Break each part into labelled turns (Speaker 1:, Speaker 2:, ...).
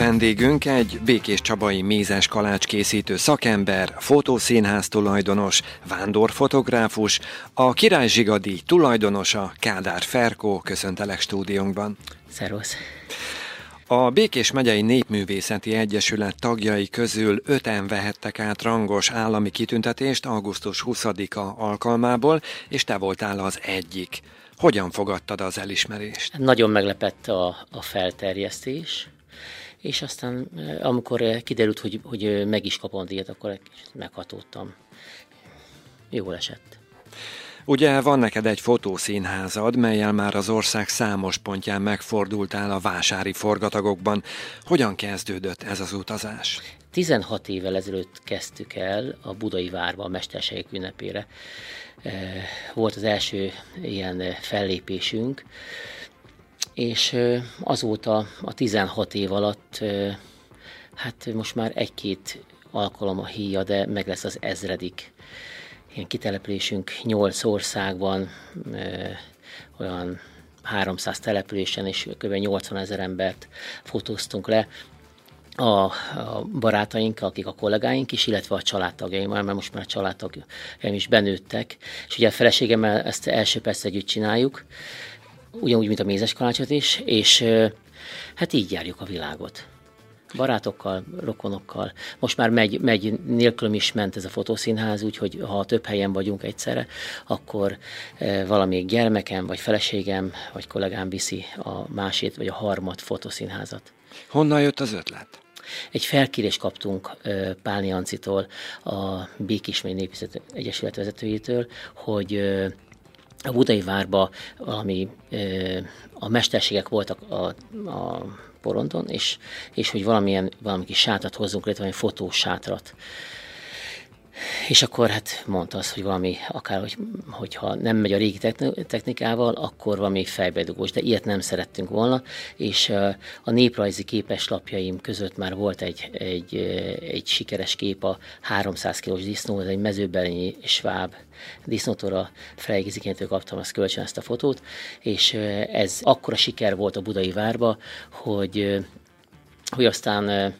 Speaker 1: vendégünk egy Békés Csabai mézes kalács készítő szakember, fotószínház tulajdonos, vándorfotográfus, a Király Zsigadi tulajdonosa Kádár Ferkó köszöntelek stúdiónkban.
Speaker 2: Szervusz!
Speaker 1: A Békés megyei Népművészeti Egyesület tagjai közül öten vehettek át rangos állami kitüntetést augusztus 20-a alkalmából, és te voltál az egyik. Hogyan fogadtad az elismerést?
Speaker 2: Nagyon meglepett a, a felterjesztés, és aztán amikor kiderült, hogy, hogy meg is kapom díjat, akkor meghatódtam. Jól esett.
Speaker 1: Ugye van neked egy fotószínházad, melyel már az ország számos pontján megfordultál a vásári forgatagokban. Hogyan kezdődött ez az utazás?
Speaker 2: 16 évvel ezelőtt kezdtük el a Budai Várba a Mesterségek ünnepére. Volt az első ilyen fellépésünk, és azóta a 16 év alatt, hát most már egy-két alkalom a híja, de meg lesz az ezredik. Ilyen kitelepülésünk 8 országban, olyan 300 településen, és kb. 80 ezer embert fotóztunk le. A, a barátaink, akik a kollégáink is, illetve a családtagjaim, mert most már a családtagjaim is benőttek, és ugye a feleségemmel ezt első perc együtt csináljuk, ugyanúgy, mint a mézes kalácsot is, és hát így járjuk a világot. Barátokkal, rokonokkal. Most már megy, megy, nélkülöm is ment ez a fotószínház, úgyhogy ha több helyen vagyunk egyszerre, akkor valamelyik gyermekem, vagy feleségem, vagy kollégám viszi a másét, vagy a harmad fotószínházat.
Speaker 1: Honnan jött az ötlet?
Speaker 2: Egy felkérést kaptunk Pálni Ancitól, a Békismény Népészet Egyesület vezetőjétől, hogy a Budai Várba valami, a mesterségek voltak a, a porondon, és, és hogy valamilyen, valami kis sátrat hozzunk létre, valami fotós sátrat. És akkor hát mondta azt, hogy valami, akár, hogy, hogyha nem megy a régi technikával, akkor valami fejbedugós, de ilyet nem szerettünk volna, és a néprajzi képeslapjaim között már volt egy, egy, egy sikeres kép a 300 kilós disznó, ez egy mezőbelényi sváb disznótora Frejgizikéntől kaptam azt kölcsön ezt a fotót, és ez akkora siker volt a budai várba, hogy hogy aztán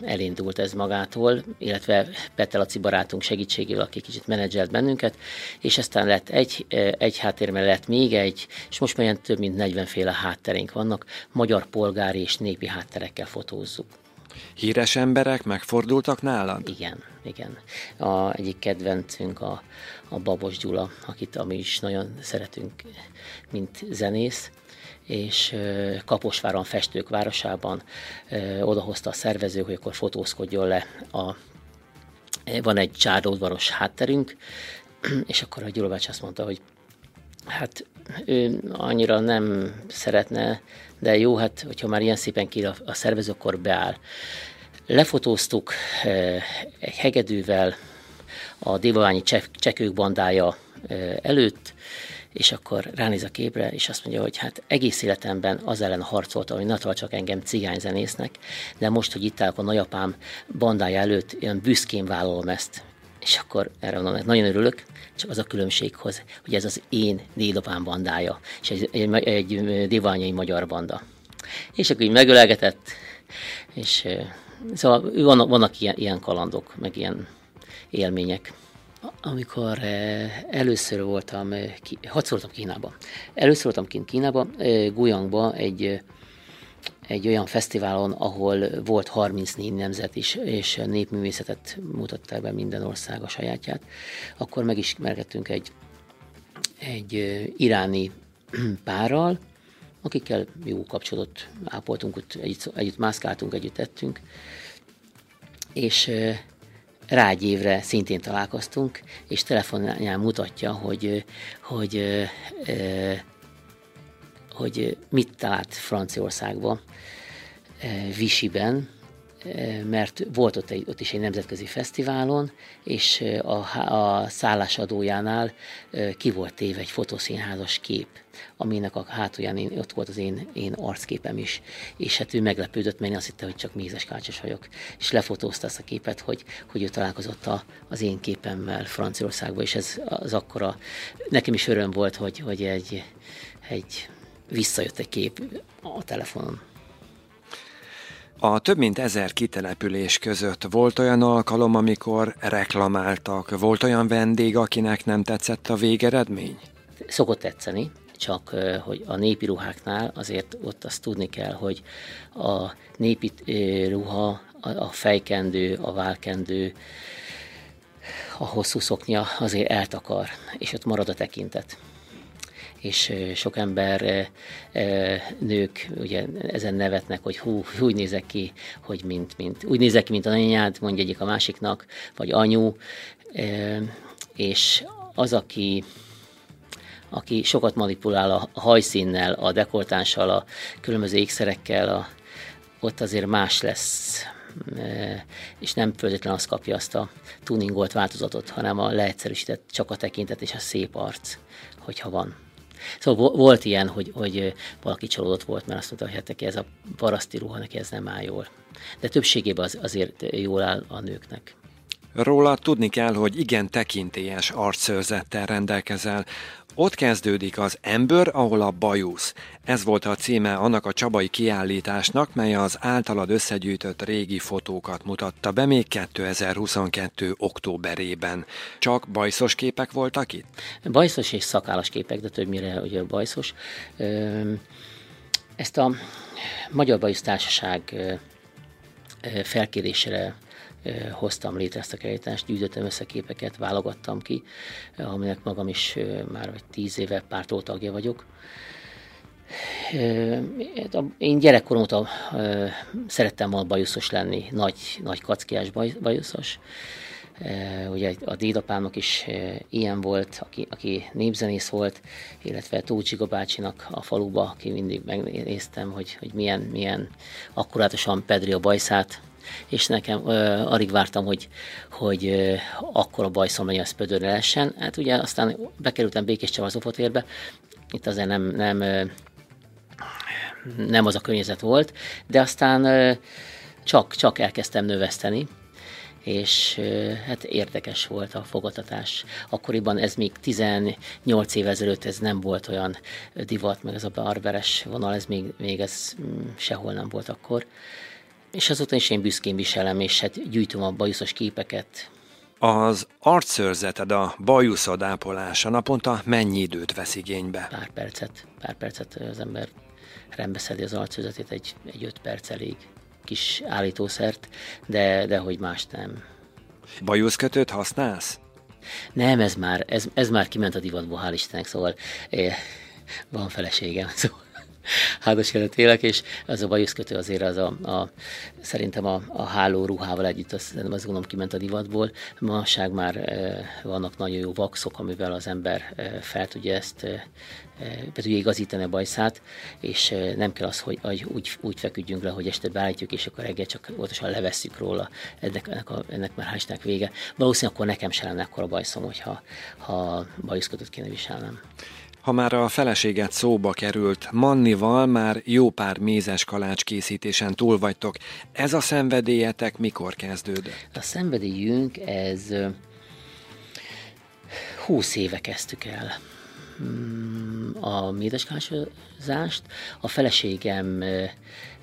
Speaker 2: elindult ez magától, illetve Petel Laci barátunk segítségével, aki kicsit menedzselt bennünket, és aztán lett egy, egy háttér lett még egy, és most már több mint 40 féle hátterénk vannak, magyar polgári és népi hátterekkel fotózzuk.
Speaker 1: Híres emberek megfordultak nálad?
Speaker 2: Igen, igen. A egyik kedvencünk a, a Babos Gyula, akit ami is nagyon szeretünk, mint zenész és Kaposváron, Festők városában odahozta a szervező, hogy akkor fotózkodjon le a van egy csárdódvaros hátterünk, és akkor a Gyula azt mondta, hogy hát ő annyira nem szeretne, de jó, hát hogyha már ilyen szépen kér a, a szervező, akkor beáll. Lefotóztuk egy hegedűvel a Dévaványi csekők bandája előtt, és akkor ránéz a képre, és azt mondja, hogy hát egész életemben az ellen harcoltam, hogy ne csak engem cigányzenésznek, de most, hogy itt állok a nagyapám bandája előtt, olyan büszkén vállalom ezt. És akkor erre mondom, hogy nagyon örülök, csak az a különbséghoz, hogy ez az én dédapám bandája, és egy, egy, egy diványai magyar banda. És akkor így megölelgetett, és szóval vannak, vannak ilyen, ilyen kalandok, meg ilyen élmények. Amikor eh, először voltam, eh, hatszor voltam Kínában. Először voltam kint Kínában, eh, Guyangban egy, egy olyan fesztiválon, ahol volt 34 nemzet is, és népművészetet mutatták be minden ország a sajátját. Akkor megismerkedtünk egy, egy iráni párral, akikkel jó kapcsolatot ápoltunk, ott együtt, együtt mászkáltunk, együtt ettünk, és rágy évre szintén találkoztunk, és telefonján mutatja, hogy, hogy, hogy, hogy mit talált Franciaországban, Visiben, mert volt ott, egy, ott is egy nemzetközi fesztiválon, és a, a szállásadójánál ki volt téve egy fotószínházas kép, aminek a hátulján én, ott volt az én, én arcképem is, és hát ő meglepődött, mert én azt hitte, hogy csak mézes kácsos vagyok, és lefotózta ezt a képet, hogy, hogy ő találkozott a, az én képemmel Franciaországban, és ez az akkora, nekem is öröm volt, hogy, hogy egy, egy visszajött egy kép a telefonon.
Speaker 1: A több mint ezer kitelepülés között volt olyan alkalom, amikor reklamáltak, volt olyan vendég, akinek nem tetszett a végeredmény?
Speaker 2: Szokott tetszeni, csak hogy a népi ruháknál azért ott azt tudni kell, hogy a népi ruha, a fejkendő, a válkendő, a hosszú szoknya azért eltakar, és ott marad a tekintet és sok ember, nők ugye ezen nevetnek, hogy hú, úgy nézek ki, hogy mint, mint, úgy nézek ki, mint a anyád, mondja egyik a másiknak, vagy anyu, és az, aki aki sokat manipulál a hajszínnel, a dekoltánssal, a különböző ékszerekkel, a, ott azért más lesz, és nem föltétlenül azt kapja azt a tuningolt változatot, hanem a leegyszerűsített csak a tekintet és a szép arc, hogyha van. Szóval volt ilyen, hogy, hogy valaki csalódott volt, mert azt mondta, hogy hát neki ez a paraszti ruha, neki ez nem áll jól. De többségében az, azért jól áll a nőknek.
Speaker 1: Róla tudni kell, hogy igen tekintélyes arcszőrzettel rendelkezel. Ott kezdődik az Ember, ahol a bajusz. Ez volt a címe annak a csabai kiállításnak, mely az általad összegyűjtött régi fotókat mutatta be még 2022. októberében. Csak bajszos képek voltak itt?
Speaker 2: Bajszos és szakállas képek, de többnyire ugye bajszos. Ezt a Magyar Bajusz Társaság felkérésére hoztam létre ezt a kiállítást, gyűjtöttem össze képeket, válogattam ki, aminek magam is már vagy tíz éve pártó tagja vagyok. Én gyerekkorom óta szerettem volna bajuszos lenni, nagy, nagy kackiás bajuszos. Ugye a dédapámnak is ilyen volt, aki, aki népzenész volt, illetve Tócsi bácsinak a faluba, aki mindig megnéztem, hogy, hogy milyen, milyen akkurátusan pedri a bajszát, és nekem ö, alig vártam, hogy, hogy ö, akkor a bajszom legyen, az pödörre. Hát ugye aztán bekerültem Békés Csaba Zofotérbe, itt azért nem, nem, ö, nem az a környezet volt, de aztán ö, csak, csak elkezdtem növeszteni, és hát érdekes volt a fogadtatás. Akkoriban ez még 18 év ezelőtt ez nem volt olyan divat, meg ez a barberes vonal, ez még, még ez mm, sehol nem volt akkor és azóta is én büszkén viselem, és hát gyűjtöm a bajuszos képeket.
Speaker 1: Az arcszörzeted, a bajuszod ápolása naponta mennyi időt vesz igénybe?
Speaker 2: Pár percet, pár percet az ember rendbeszedi az arcszörzetét, egy, egy öt perc elég kis állítószert, de, de hogy más nem.
Speaker 1: Bajuszkötőt használsz?
Speaker 2: Nem, ez már, ez, ez már kiment a divatból, hál' Istennek, szóval eh, van feleségem, szóval házas élet élek, és az a bajuszkötő azért az a, a szerintem a, a háló ruhával együtt, azt, azt gondolom kiment a divatból. Manság már e, vannak nagyon jó vaxok, amivel az ember e, fel tudja ezt e, be tudja igazítani a bajszát, és nem kell az, hogy, hogy úgy, úgy feküdjünk le, hogy este beállítjuk, és akkor reggel csak óvatosan levesszük róla. Ennek, ennek, a, ennek már hál' vége. Valószínűleg akkor nekem se lenne akkor a bajszom, hogyha ha bajuszkötőt kéne viselnem.
Speaker 1: Ha már a feleséget szóba került, Mannival már jó pár mézes kalács készítésen túl vagytok. Ez a szenvedélyetek mikor kezdődött?
Speaker 2: A szenvedélyünk ez 20 éve kezdtük el mm, a mézeskácsozást. A feleségem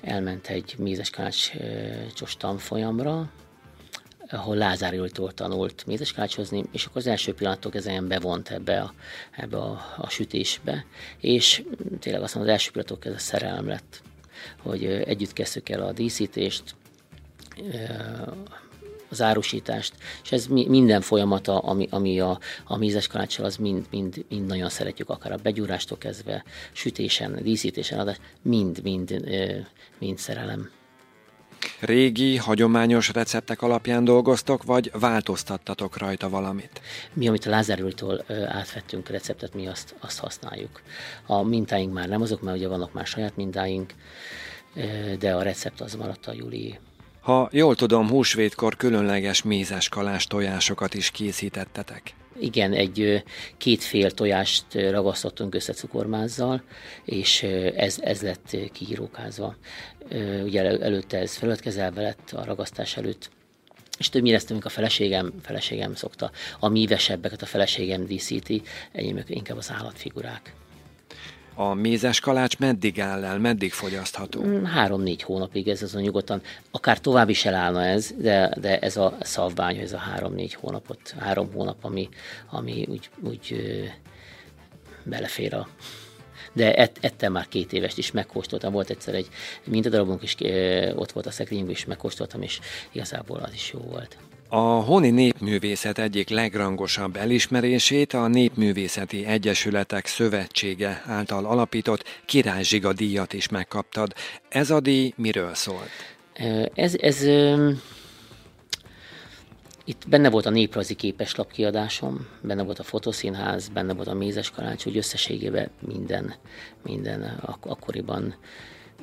Speaker 2: elment egy mézeskácsos tanfolyamra, ahol Lázár Júltól tanult mézeskácsozni, és akkor az első pillanatok ezen bevont ebbe a, ebbe a, a sütésbe, és tényleg azt mondom, az első pillanatok ez a szerelem lett, hogy együtt kezdtük el a díszítést, az árusítást, és ez minden folyamata, ami, ami a, a mézes kaláccsal, az mind, mind, mind nagyon szeretjük, akár a begyúrástól kezdve, sütésen, díszítésen, adás, mind, mind, mind szerelem.
Speaker 1: Régi, hagyományos receptek alapján dolgoztok, vagy változtattatok rajta valamit?
Speaker 2: Mi, amit a Lázárultól átvettünk receptet, mi azt, azt használjuk. A mintáink már nem azok, mert ugye vannak már saját mintáink, de a recept az maradt a Júli.
Speaker 1: Ha jól tudom, húsvétkor különleges mézes kalás tojásokat is készítettetek.
Speaker 2: Igen, egy két fél tojást ragasztottunk össze cukormázzal, és ez, ez lett kiírókázva. Ugye előtte ez felületkezelve lett a ragasztás előtt, és többnyire ezt, a feleségem, feleségem szokta. A mívesebbeket a feleségem díszíti, enyém inkább az állatfigurák.
Speaker 1: A mézes kalács meddig áll el, meddig fogyasztható?
Speaker 2: Mm, három-négy hónapig ez azon nyugodtan. Akár tovább is elállna ez, de, de ez a szabvány, ez a három-négy hónapot, három hónap, ami, ami úgy, úgy belefér a de ett, ettem már két évest is, megkóstoltam. Volt egyszer egy mintadarabunk is, ott volt a szekrényünkben is, megkóstoltam, és igazából az is jó volt.
Speaker 1: A Honi Népművészet egyik legrangosabb elismerését a Népművészeti Egyesületek Szövetsége által alapított Király Zsiga díjat is megkaptad. Ez a díj miről szólt?
Speaker 2: Ez, ez itt benne volt a néprajzi képeslap kiadásom, benne volt a fotoszínház, benne volt a mézes kalács, úgy összességében minden, minden ak- akkoriban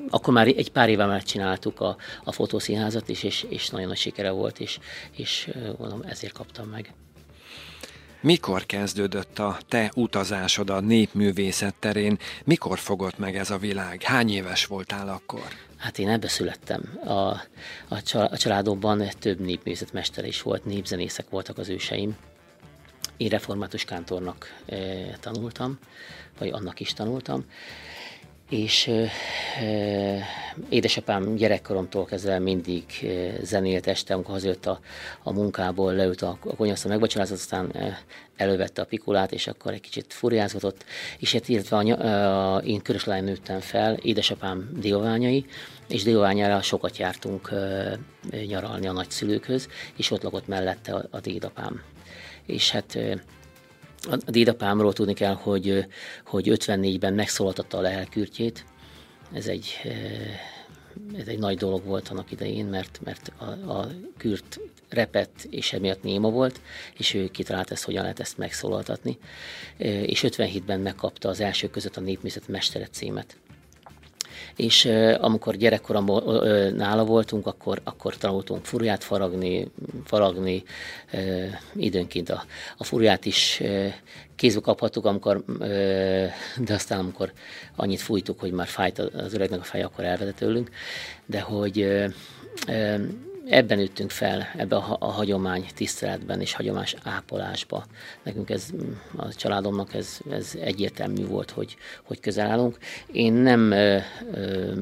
Speaker 2: akkor már egy pár éve már csináltuk a, a fotószínházat is, és, és nagyon nagy sikere volt, és, és mondom, ezért kaptam meg.
Speaker 1: Mikor kezdődött a te utazásod a népművészet terén? Mikor fogott meg ez a világ? Hány éves voltál akkor?
Speaker 2: Hát én ebbe születtem. A, a családomban több népművészetmestere is volt, népzenészek voltak az őseim. Én református kántornak e, tanultam, vagy annak is tanultam, és e, édesapám gyerekkoromtól kezdve mindig zenélt este, amikor hazajött a, a munkából, leült a, a konyhasztal, megvacsorázott, aztán e, elővette a pikulát, és akkor egy kicsit furiázgatott, és hát illetve a, a, én köröslány nőttem fel, édesapám dióványai, és dióványára sokat jártunk e, nyaralni a nagyszülőkhöz, és ott lakott mellette a, a dédapám. És hát a dédapámról tudni kell, hogy, hogy 54-ben megszólaltatta a lelkürtjét. Ez egy, ez egy nagy dolog volt annak idején, mert, mert a, a kürt repett, és emiatt néma volt, és ő kitalált ezt, hogyan lehet ezt megszólaltatni. És 57-ben megkapta az első között a népművészet mestere címet és amikor gyerekkoromban nála voltunk, akkor, akkor tanultunk furját faragni, faragni, időnként a, a furját is kézbe kaphattuk, amikor, de aztán amikor annyit fújtuk, hogy már fájt az öregnek a feje, akkor elvetett tőlünk, de hogy ebben üttünk fel, ebbe a, a hagyomány tiszteletben és hagyomás ápolásba. Nekünk ez, a családomnak ez, ez egyértelmű volt, hogy, hogy közel állunk. Én nem ö, ö,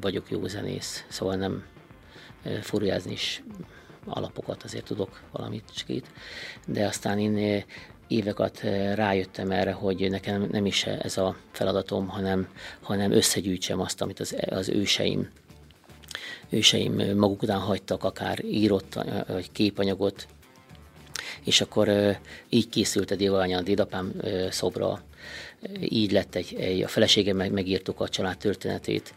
Speaker 2: vagyok jó zenész, szóval nem ö, furjázni is alapokat azért tudok valamit csikét, de aztán én éveket rájöttem erre, hogy nekem nem is ez a feladatom, hanem, hanem összegyűjtsem azt, amit az, az őseim őseim maguk után hagytak akár írott vagy képanyagot, és akkor így készült a dévanya, a dédapám szobra, így lett egy, egy a feleségem meg, megírtuk a család történetét,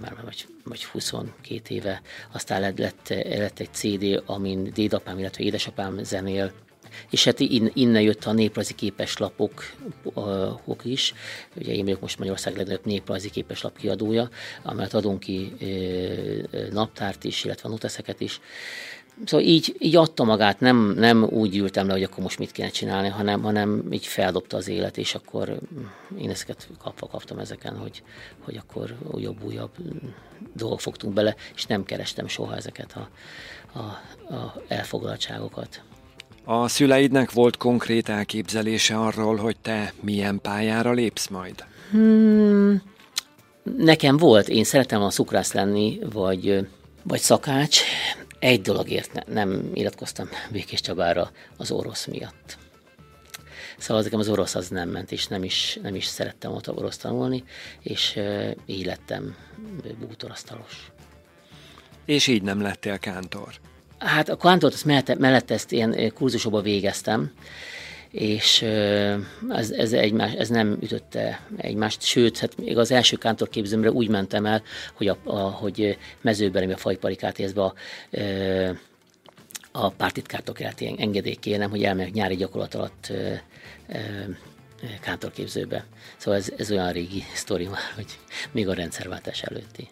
Speaker 2: már vagy, vagy 22 éve, aztán lett, lett, lett egy CD, amin dédapám, illetve édesapám zenél, és hát innen jött a néprajzi képeslapok ok is. Ugye én vagyok most Magyarország legnagyobb néprajzi képeslap kiadója, amelyet adunk ki naptárt is, illetve noteszeket is. Szóval így, így adta magát, nem, nem úgy ültem le, hogy akkor most mit kéne csinálni, hanem, hanem így feldobta az élet, és akkor én ezeket kapva kaptam ezeken, hogy, hogy akkor újabb-újabb dolgok fogtunk bele, és nem kerestem soha ezeket a, a, a elfoglaltságokat.
Speaker 1: A szüleidnek volt konkrét elképzelése arról, hogy te milyen pályára lépsz majd? Hmm,
Speaker 2: nekem volt, én szeretem a szukrász lenni, vagy, vagy szakács. Egy dologért ne, nem iratkoztam Békés Csabára az orosz miatt. Szóval nekem az orosz az nem ment, és nem is, nem is szerettem ott orosz tanulni, és így lettem bútorasztalos.
Speaker 1: És így nem lettél kántor?
Speaker 2: Hát a kvantort azt mellett, mellett ezt ilyen kurzusokba végeztem, és ez, ez, egymás, ez nem ütötte egymást, sőt, hát még az első kántorképzőmre úgy mentem el, hogy, a, a, hogy mezőben, a fajparikát érzve a, a pártitkártól kellett ilyen engedély kérnem, hogy elmegyek nyári gyakorlat alatt kántorképzőbe. Szóval ez, ez olyan régi sztori már, hogy még a rendszerváltás előtti.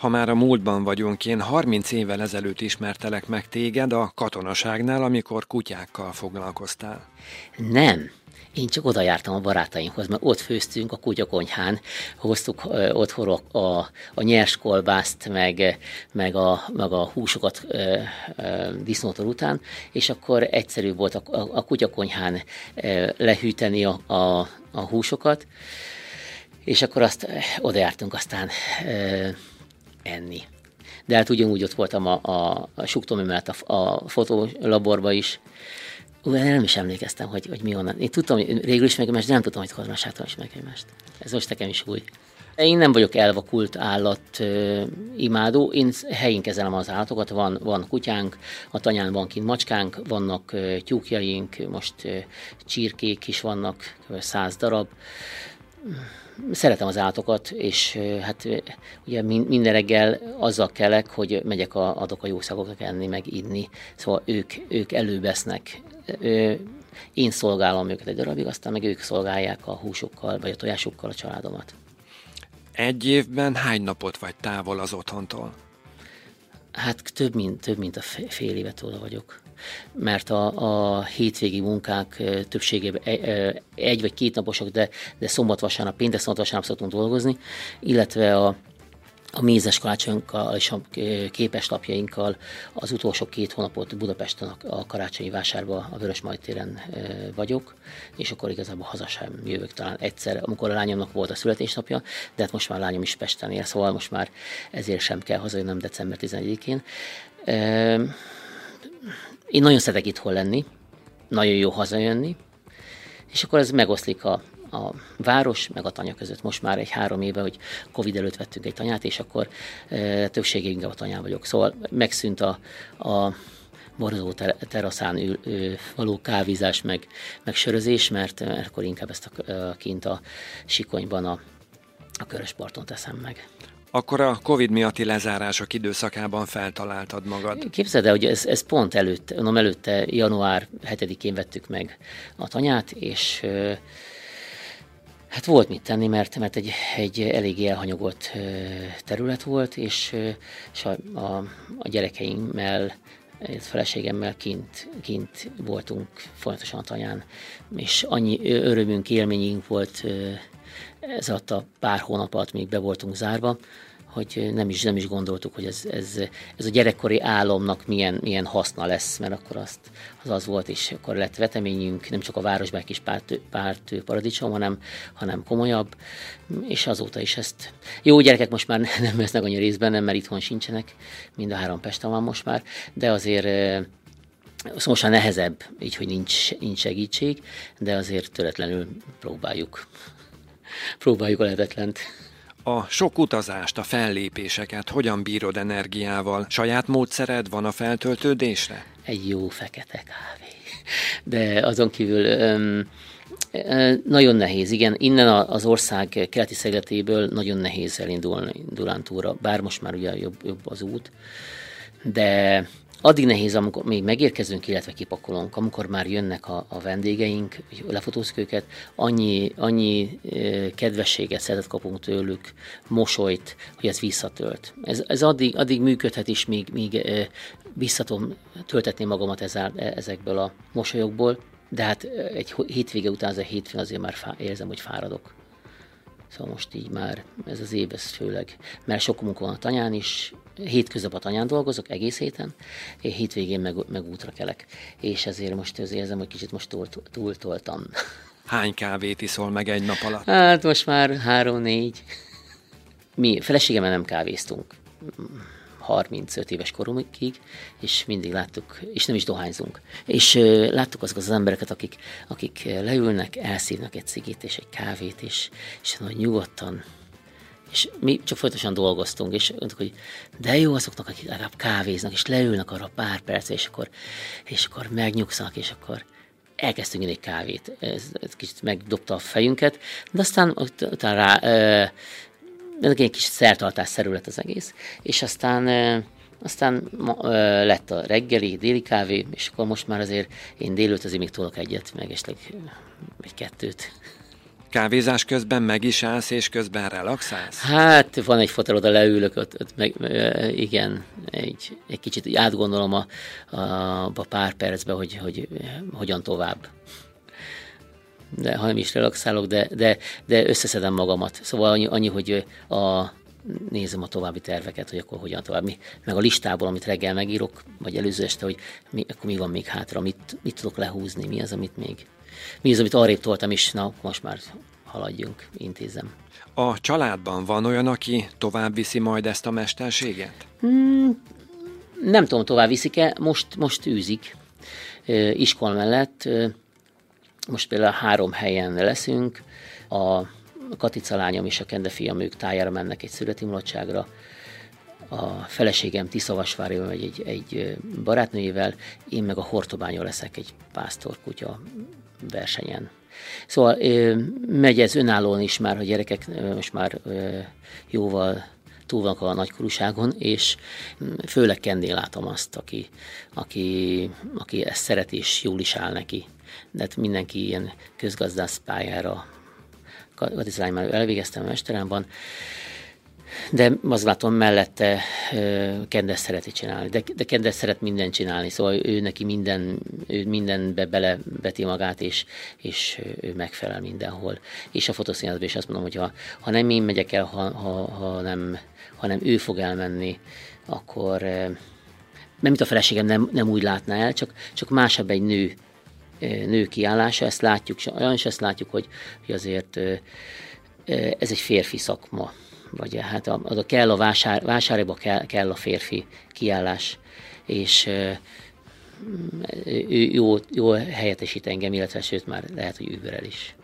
Speaker 1: Ha már a múltban vagyunk, én 30 évvel ezelőtt ismertelek meg téged a katonaságnál, amikor kutyákkal foglalkoztál.
Speaker 2: Nem. Én csak oda jártam a barátainkhoz, mert ott főztünk a kutyakonyhán, hoztuk ö, otthon a, a, nyers kolbászt, meg, meg, a, meg a húsokat ö, ö, disznótor után, és akkor egyszerű volt a, a, a kutyakonyhán ö, lehűteni a, a, a húsokat, és akkor azt odajártunk aztán ö, enni. De hát ugyanúgy ott voltam a, a, a suktomi mellett a, a fotolaborba is, Ú, nem is emlékeztem, hogy, hogy mi onnan. Én tudtam, hogy régül is megyemást, de nem tudtam, hogy Kormásáton is megyemást. Ez most nekem is új. Én nem vagyok elvakult állat uh, imádó, én helyén kezelem az állatokat, van, van kutyánk, a tanyán van kint macskánk, vannak uh, tyúkjaink, most uh, csirkék is vannak, száz darab. Szeretem az állatokat, és hát ugye minden reggel azzal kelek, hogy megyek, a, adok a jószágoknak enni, meg inni, szóval ők, ők előbesznek. Én szolgálom őket egy darabig, aztán meg ők szolgálják a húsokkal, vagy a tojásokkal a családomat.
Speaker 1: Egy évben hány napot vagy távol az otthontól?
Speaker 2: Hát több mint, több mint a fél évet oda vagyok. Mert a, a hétvégi munkák többségében egy vagy két naposok, de, de szombat, vasárnap, péntek, szombat, vasárnap szoktunk dolgozni, illetve a, a mézes karácsonyunkkal és a képeslapjainkkal az utolsó két hónapot Budapesten a karácsonyi vásárba a Vörös téren vagyok, és akkor igazából haza sem jövök talán egyszer, amikor a lányomnak volt a születésnapja, de hát most már a lányom is Pesten él, szóval most már ezért sem kell hazajönnöm december 11-én. Én nagyon szeretek itthon lenni, nagyon jó hazajönni, és akkor ez megoszlik a a város meg a tanya között. Most már egy három éve, hogy Covid előtt vettünk egy tanyát, és akkor e, többségig a tanyán vagyok. Szóval megszűnt a, a borzó teraszán ül, ö, való kávízás, meg, meg sörözés, mert, mert akkor inkább ezt a, a, kint a sikonyban a, a körösparton teszem meg.
Speaker 1: Akkor a Covid miatti lezárások időszakában feltaláltad magad.
Speaker 2: Képzeld el, hogy ez, ez pont előtt, mondom, előtte január 7-én vettük meg a tanyát, és Hát volt mit tenni, mert, mert egy, egy eléggé elhanyagolt terület volt, és, és a, a, a gyerekeimmel, feleségemmel kint, kint voltunk folyamatosan a tanyán, és annyi örömünk, élményünk volt ez alatt a pár hónap alatt, még be voltunk zárva, hogy nem is, nem is gondoltuk, hogy ez, ez, ez a gyerekkori álomnak milyen, milyen haszna lesz, mert akkor azt, az az volt, és akkor lett veteményünk, nem csak a városban egy kis pártő, pártő paradicsom, hanem, hanem komolyabb, és azóta is ezt... Jó, gyerekek most már nem vesznek annyi részben, nem, mert itthon sincsenek, mind a három Pesten van most már, de azért Szóval most már nehezebb, így, hogy nincs, nincs segítség, de azért töretlenül próbáljuk. Próbáljuk a lehetetlent.
Speaker 1: A sok utazást, a fellépéseket hogyan bírod energiával? Saját módszered van a feltöltődésre?
Speaker 2: Egy jó fekete kávé. De azon kívül öm, nagyon nehéz, igen. Innen az ország keleti szegletéből nagyon nehéz elindulni Durántúra, bár most már ugye jobb, jobb az út. De addig nehéz, amikor még megérkezünk, illetve kipakolunk, amikor már jönnek a, a vendégeink, lefotózunk őket, annyi, annyi kedvességet, szeretet kapunk tőlük, mosolyt, hogy ez visszatölt. Ez, ez addig, addig működhet is, míg, míg visszatom töltetni magamat ezzel, e, ezekből a mosolyokból, de hát egy hétvége után, ez a hétfőn azért már fá, érzem, hogy fáradok. Szóval most így már ez az év, ez főleg, mert sok munka van a tanyán is, hétköznap a tanyán dolgozok egész héten, és hétvégén meg, meg útra kelek. És ezért most az érzem, hogy kicsit most túl, túltoltam.
Speaker 1: Hány kávét iszol meg egy nap alatt?
Speaker 2: Hát most már három-négy. Mi feleségemmel nem kávéztunk 35 éves korunkig, és mindig láttuk, és nem is dohányzunk. És láttuk azokat az embereket, akik, akik leülnek, elszívnak egy cigit és egy kávét, és, és nagy nyugodtan és mi csak folyamatosan dolgoztunk, és mondtuk, hogy de jó azoknak, akik legalább kávéznak, és leülnek arra pár percre, és akkor, és akkor megnyugszanak, és akkor elkezdtünk egy kávét. Ez, ez kicsit megdobta a fejünket, de aztán utána rá, e, egy kis szertartásszerű lett az egész, és aztán aztán ma, e, lett a reggeli, déli kávé, és akkor most már azért én délőtt azért még tolok egyet, meg esetleg egy kettőt.
Speaker 1: Kávézás közben meg is állsz, és közben relaxálsz?
Speaker 2: Hát van egy fotel, oda leülök, ott, ott meg, igen, egy, egy kicsit átgondolom a, a, a pár percbe, hogy, hogy hogyan tovább. De ha nem is relaxálok, de, de, de összeszedem magamat. Szóval annyi, annyi hogy a, nézem a további terveket, hogy akkor hogyan tovább. Mi, meg a listából, amit reggel megírok, vagy előző este, hogy mi, akkor mi van még hátra, mit, mit tudok lehúzni, mi az, amit még mi az, amit arrébb toltam is, na most már haladjunk, intézem.
Speaker 1: A családban van olyan, aki tovább viszi majd ezt a mesterséget? Hmm,
Speaker 2: nem tudom, tovább viszik-e, most, most űzik iskola mellett. Most például három helyen leszünk, a Katica lányom és a Kende fiam, ők tájára mennek egy születi mulatságra, a feleségem Tiszavasvárjon megy egy, egy barátnőjével, én meg a Hortobányon leszek egy pásztorkutya versenyen. Szóval megy ez önállóan is már, hogy gyerekek most már jóval túl vannak a nagykorúságon, és főleg Kendén látom azt, aki, aki, aki ezt szereti, és jól is áll neki. Hát mindenki ilyen közgazdász pályára Katizány már elvégeztem a mesteremban, de az látom mellette Kendes szereti csinálni, de, de Kendes szeret mindent csinálni, szóval ő neki minden, ő mindenbe beleveti magát, és, és ő megfelel mindenhol. És a fotoszínházban is azt mondom, hogy ha, ha nem én megyek el, ha, ha, ha nem, hanem ő fog elmenni, akkor nem, mint a feleségem nem, nem úgy látná el, csak, csak másabb egy nő, nő kiállása, ezt látjuk, olyan is ezt látjuk, hogy, hogy azért ez egy férfi szakma vagy hát a, az a kell a vásár, vásáréba kell, kell a férfi kiállás, és ő jó, jó helyettesít engem, illetve sőt már lehet, hogy überel is.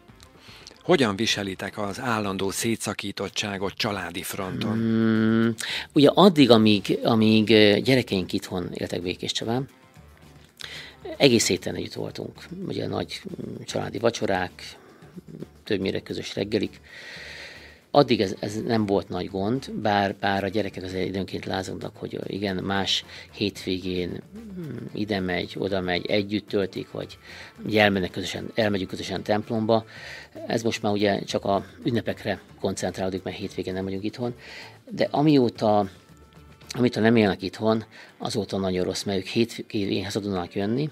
Speaker 1: Hogyan viselitek az állandó szétszakítottságot családi fronton? Mm,
Speaker 2: ugye addig, amíg, amíg gyerekeink itthon éltek Békés Csabán, egész héten együtt voltunk. Ugye nagy családi vacsorák, többnyire közös reggelik, Addig ez, ez nem volt nagy gond, bár, bár a gyerekek azért időnként lázadnak, hogy igen, más hétvégén mm, ide megy, oda megy, együtt töltik, vagy elmennek közösen, elmegyünk közösen templomba. Ez most már ugye csak a ünnepekre koncentrálódik, mert hétvégén nem vagyunk itthon. De amióta amit nem élnek itthon, azóta nagyon rossz, mert ők hétvégén tudnak jönni,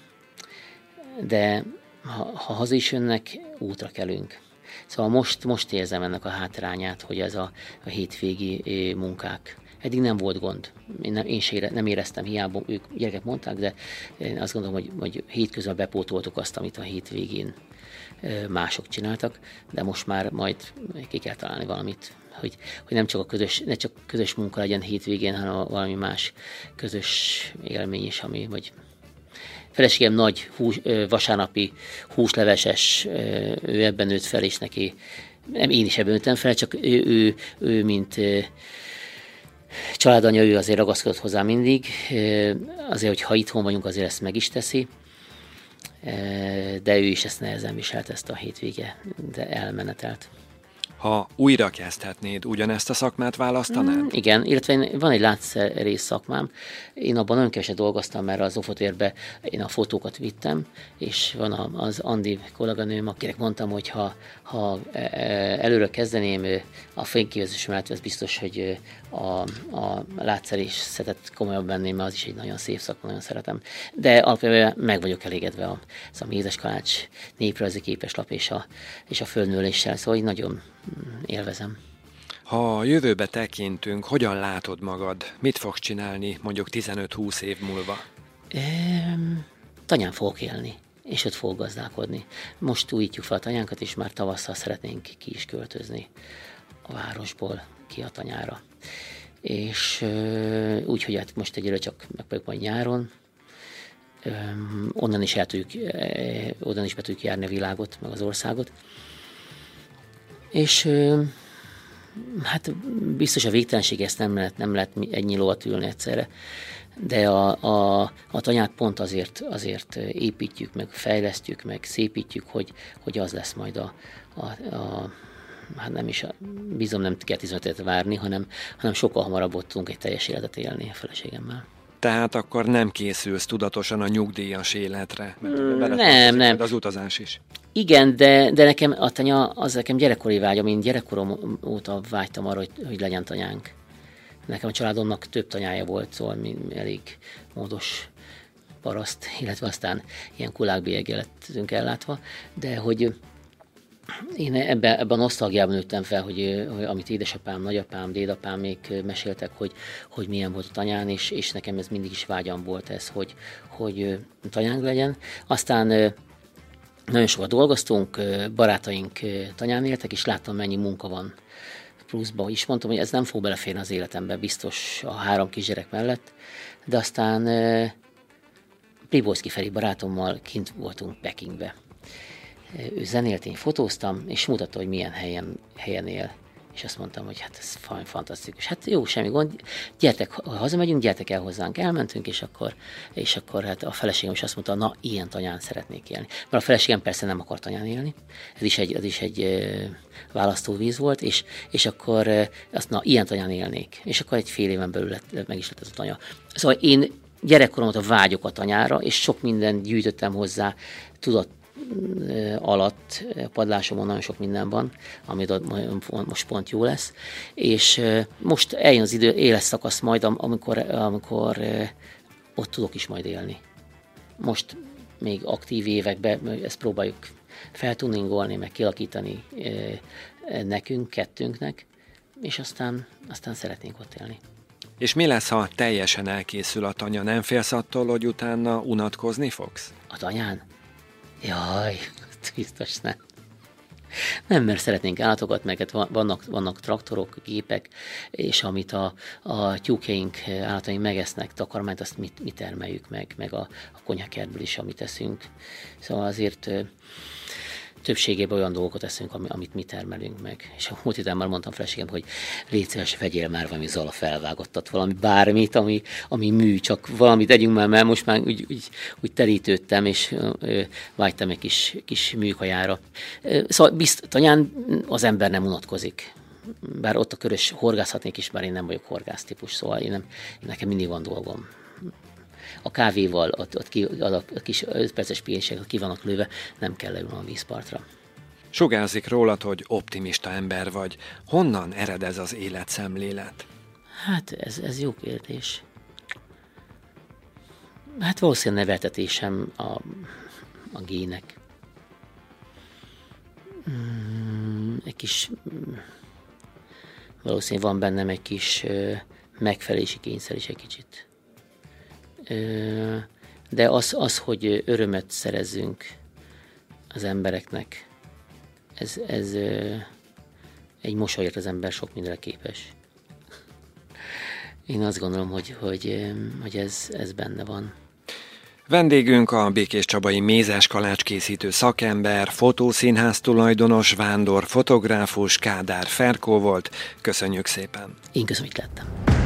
Speaker 2: de ha, ha haza is jönnek, útra kelünk. Szóval most, most érzem ennek a hátrányát, hogy ez a, a hétvégi munkák. Eddig nem volt gond. Én, nem, én se ére, nem éreztem, hiába ők gyerekek mondták, de én azt gondolom, hogy, hogy hétközben bepótoltuk azt, amit a hétvégén mások csináltak, de most már majd ki kell találni valamit, hogy, hogy nem csak a közös, ne csak közös munka legyen hétvégén, hanem valami más közös élmény is, ami, vagy feleségem nagy hús, vasárnapi húsleveses, ő ebben nőtt fel, és neki, nem én is ebben nőttem fel, csak ő, ő, ő mint családanya, ő azért ragaszkodott hozzá mindig, azért, hogy ha itthon vagyunk, azért ezt meg is teszi, de ő is ezt nehezen viselt, ezt a hétvége, de elmenetelt.
Speaker 1: Ha újra kezdhetnéd, ugyanezt a szakmát választanád? Mm,
Speaker 2: igen, illetve van egy látszerész szakmám. Én abban nagyon keveset dolgoztam, mert az ofotérbe én a fotókat vittem, és van az Andi kolléganőm, akinek mondtam, hogy ha, ha e, e, előre kezdeném a fényképezésemet, ez biztos, hogy a, a látszerészetet komolyabb venném, mert az is egy nagyon szép szakma, nagyon szeretem. De alapvetően meg vagyok elégedve a, a Mézes Kalács néprajzi képeslap és a, és a földnőléssel, szóval így nagyon élvezem.
Speaker 1: Ha a jövőbe tekintünk, hogyan látod magad? Mit fogsz csinálni mondjuk 15-20 év múlva?
Speaker 2: Ehm, tanyán fogok élni, és ott fogok gazdálkodni. Most újítjuk fel a tanyánkat, és már tavasszal szeretnénk ki is költözni a városból ki a tanyára. És úgy, hogy hát most egyre csak meg majd nyáron, onnan is el tudjuk, onnan is be tudjuk járni a világot, meg az országot. És hát biztos a végtelenség ezt nem lehet, nem lehet ennyi lovat ülni egyszerre, de a, a, a tanyát pont azért, azért építjük, meg fejlesztjük, meg szépítjük, hogy, hogy az lesz majd a, a, a hát nem is, bízom nem kell 15 várni, hanem, hanem sokkal hamarabb ott tudunk egy teljes életet élni a feleségemmel.
Speaker 1: Tehát akkor nem készülsz tudatosan a nyugdíjas életre?
Speaker 2: Mert mm, nem, nem.
Speaker 1: Az utazás is.
Speaker 2: Igen, de, de nekem a tanya, az nekem gyerekkori vágyam, én gyerekkorom óta vágytam arra, hogy, hogy legyen tanyánk. Nekem a családomnak több tanyája volt, szóval mi elég módos paraszt, illetve aztán ilyen kulákbélyeggel lettünk ellátva, de hogy én ebben, ebben a nosztalgiában nőttem fel, hogy, hogy amit édesapám, nagyapám, dédapám még meséltek, hogy, hogy milyen volt a tanyán, és, és nekem ez mindig is vágyam volt ez, hogy, hogy tanyánk legyen. Aztán nagyon sokat dolgoztunk, barátaink tanyán éltek, és láttam, mennyi munka van pluszba is. Mondtam, hogy ez nem fog beleférni az életembe, biztos a három kisgyerek mellett, de aztán Pribolszki Feri barátommal kint voltunk Pekingbe. Ő zenélt, én fotóztam, és mutatta, hogy milyen helyen, helyen él és azt mondtam, hogy hát ez fantasztikus. Hát jó, semmi gond, gyertek, ha hazamegyünk, gyertek el hozzánk. Elmentünk, és akkor, és akkor hát a feleségem is azt mondta, na, ilyen tanyán szeretnék élni. Mert a feleségem persze nem akart tanyán élni, ez is egy, ez is egy választóvíz volt, és, és akkor azt, na, ilyen tanyán élnék. És akkor egy fél éven belül lett, meg is lett ez a tanya. Szóval én gyerekkoromat a vágyok a tanyára, és sok mindent gyűjtöttem hozzá, tudott alatt padlásomon nagyon sok minden van, ami most pont jó lesz, és most eljön az idő, éles szakasz majd, amikor, amikor ott tudok is majd élni. Most még aktív években ezt próbáljuk feltuningolni, meg kialakítani nekünk, kettőnknek, és aztán, aztán szeretnénk ott élni.
Speaker 1: És mi lesz, ha teljesen elkészül a tanya? Nem félsz attól, hogy utána unatkozni fogsz?
Speaker 2: A tanyán? Jaj, biztos nem. Nem, mert szeretnénk állatokat, meg hát vannak, vannak traktorok, gépek, és amit a, a tyúkjaink, állataink megesznek, takarmányt, azt mi, mi termeljük meg, meg a, a konyhakertből is, amit eszünk. Szóval azért többségében olyan dolgokat eszünk, amit mi termelünk meg. És a múlt időben már mondtam feleségem, hogy légy szíves, vegyél már valami zala felvágottat, valami bármit, ami, ami mű, csak valamit tegyünk már, mert most már úgy, úgy, úgy terítődtem, és ö, vágytam egy kis, kis műkajára. Szóval biztanyán az ember nem unatkozik bár ott a körös horgászhatnék is, bár én nem vagyok horgász típus, szóval én nem, nekem mindig van dolgom a kávéval, ott, ott ki, a, a kis 5 perces pihenések ki vannak lőve, nem kell leülni a vízpartra.
Speaker 1: Sugárzik rólad, hogy optimista ember vagy. Honnan ered ez az életszemlélet?
Speaker 2: Hát ez, ez jó kérdés. Hát valószínűleg neveltetésem a, a gének. Mm, egy kis... Valószínűleg van bennem egy kis megfelelési kényszer is egy kicsit de az, az, hogy örömet szerezzünk az embereknek, ez, ez egy mosolyért az ember sok mindenre képes. Én azt gondolom, hogy, hogy, hogy ez, ez benne van.
Speaker 1: Vendégünk a Békés Csabai Mézes Kalács készítő szakember, fotószínház tulajdonos, vándor, fotográfus Kádár Ferkó volt. Köszönjük szépen!
Speaker 2: Én köszönöm, hogy lettem.